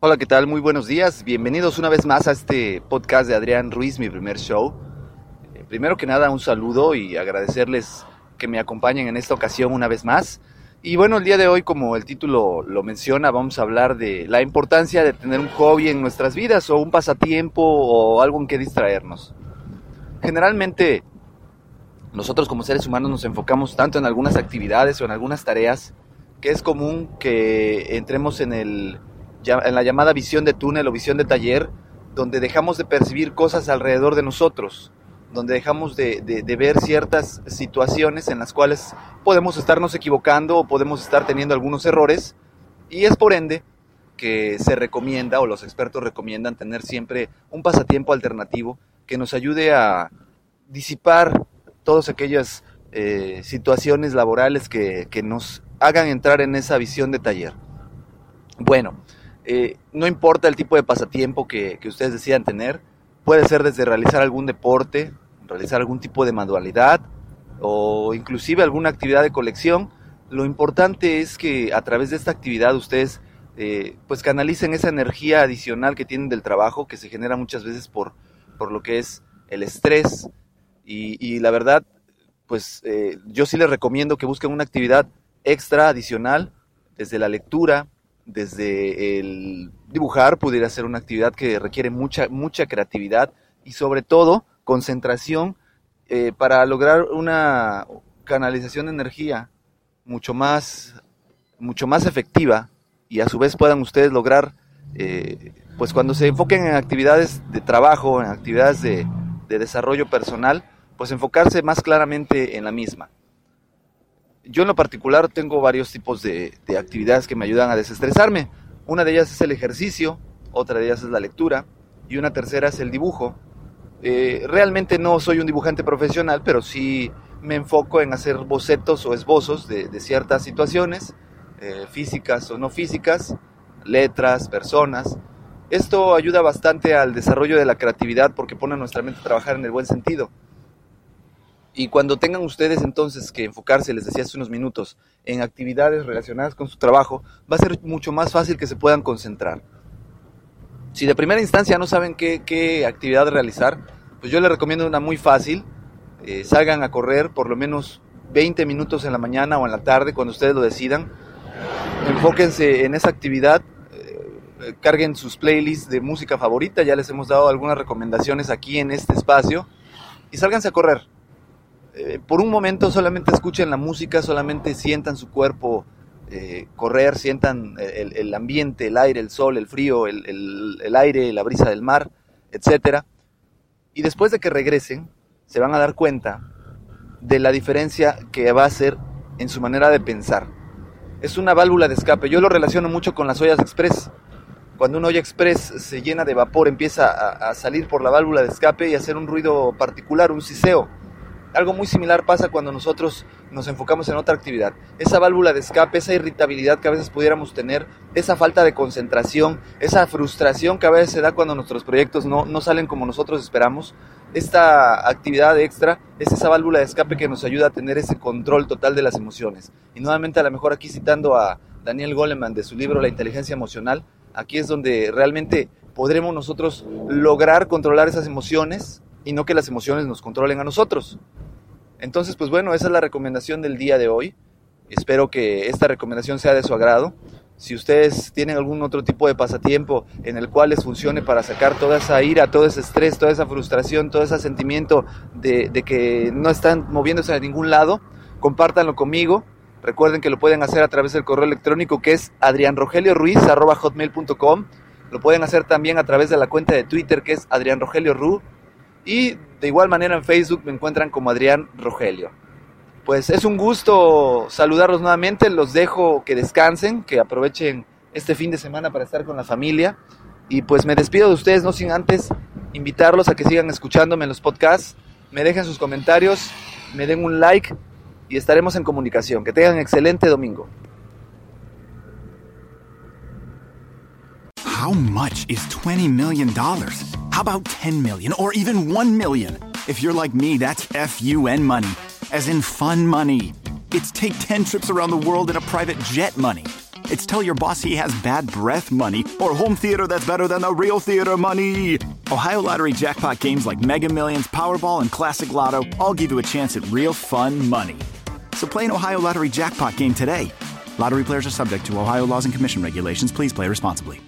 Hola, ¿qué tal? Muy buenos días. Bienvenidos una vez más a este podcast de Adrián Ruiz, mi primer show. Eh, primero que nada, un saludo y agradecerles que me acompañen en esta ocasión una vez más. Y bueno, el día de hoy, como el título lo menciona, vamos a hablar de la importancia de tener un hobby en nuestras vidas o un pasatiempo o algo en que distraernos. Generalmente, nosotros como seres humanos nos enfocamos tanto en algunas actividades o en algunas tareas que es común que entremos en, el, en la llamada visión de túnel o visión de taller, donde dejamos de percibir cosas alrededor de nosotros, donde dejamos de, ver ciertas situaciones en las cuales podemos estarnos equivocando o podemos estar teniendo algunos errores, y es por ende que se recomienda o los expertos recomiendan tener siempre un pasatiempo alternativo que nos ayude a disipar todas aquellas eh, situaciones laborales que, que nos hagan entrar en esa visión de taller. Bueno, eh, no importa el tipo de pasatiempo que, ustedes decidan tener, puede ser desde realizar algún deporte, realizar algún tipo de manualidad o inclusive alguna actividad de colección. Lo importante es que a través de esta actividad ustedes eh, pues canalicen esa energía adicional que tienen del trabajo que se genera muchas veces por, por lo que es el estrés y, la verdad pues eh, yo sí les recomiendo que busquen una actividad extra adicional, desde la lectura, desde el dibujar, pudiera ser una actividad que requiere mucha, mucha creatividad y sobre todo concentración eh, para lograr una canalización de energía mucho más, mucho más efectiva y a su vez puedan ustedes lograr, eh, pues cuando se enfoquen en actividades de trabajo, en actividades de, de desarrollo personal, pues enfocarse más claramente en la misma yo en lo particular tengo varios tipos de, actividades que me ayudan a desestresarme. Una de ellas es el ejercicio, otra de ellas es la lectura y una tercera es el dibujo. Eh, realmente no soy un dibujante profesional, pero sí me enfoco en hacer bocetos o esbozos de, ciertas situaciones, eh, físicas o no físicas, letras, personas. Esto ayuda bastante al desarrollo de la creatividad porque pone a nuestra mente a trabajar en el buen sentido. Y cuando tengan ustedes entonces que enfocarse, les decía hace unos minutos, en actividades relacionadas con su trabajo, va a ser mucho más fácil que se puedan concentrar. Si de primera instancia no saben qué, actividad realizar, pues yo les recomiendo una muy fácil. Eh, salgan a correr por lo menos 20 minutos en la mañana o en la tarde, cuando ustedes lo decidan. Enfóquense en esa actividad, eh, carguen sus playlists de música favorita, ya les hemos dado algunas recomendaciones aquí en este espacio, y sálganse a correr eh, por un momento solamente escuchen la música, solamente sientan su cuerpo eh, correr, sientan el, ambiente, el aire, el sol, el frío, el, aire, la brisa del mar, etc. Y después de que regresen, se van a dar cuenta de la diferencia que va a hacer en su manera de pensar. Es una válvula de escape. Yo lo relaciono mucho con las ollas express. Cuando una olla express se llena de vapor, empieza a, salir por la válvula de escape y hacer un ruido particular, un siseo algo muy similar pasa cuando nosotros nos enfocamos en otra actividad. Esa válvula de escape, esa irritabilidad que a veces pudiéramos tener, esa falta de concentración, esa frustración que a veces se da cuando nuestros proyectos no, no salen como nosotros esperamos, esta actividad extra es esa válvula de escape que nos ayuda a tener ese control total de las emociones. Y nuevamente a lo mejor aquí citando a Daniel Goleman de su libro La inteligencia emocional, aquí es donde realmente podremos nosotros lograr controlar esas emociones y no que las emociones nos controlen a nosotros. Entonces, pues bueno, esa es la recomendación del día de hoy. Espero que esta recomendación sea de su agrado. Si ustedes tienen algún otro tipo de pasatiempo en el cual les funcione para sacar toda esa ira, todo ese estrés, toda esa frustración, todo ese sentimiento de, que no están moviéndose a ningún lado, compártanlo conmigo. Recuerden que lo pueden hacer a través del correo electrónico que es adrianrogelioruiz.com. Lo pueden hacer también a través de la cuenta de Twitter que es adrianrogelioru. Y de igual manera en Facebook me encuentran como Adrián Rogelio pues es un gusto saludarlos nuevamente. Los dejo que descansen, que aprovechen este fin de semana para estar con la familia. Y pues me despido de ustedes, no sin antes invitarlos a que sigan escuchándome en los podcasts, me dejen sus comentarios, me den un like y estaremos en comunicación. Que tengan excelente domingo. How much is 20 million dollars? How about 10 million or even 1 million? If you're like me, that's FUN money. as in fun money. It's take 10 trips around the world in a private jet money. It's tell your boss he has bad breath money or home theater that's better than the real theater money. Ohio Lottery jackpot games like Mega Millions, Powerball, and Classic Lotto all give you a chance at real fun money. So play an Ohio Lottery jackpot game today. Lottery players are subject to Ohio laws and commission regulations. Please play responsibly.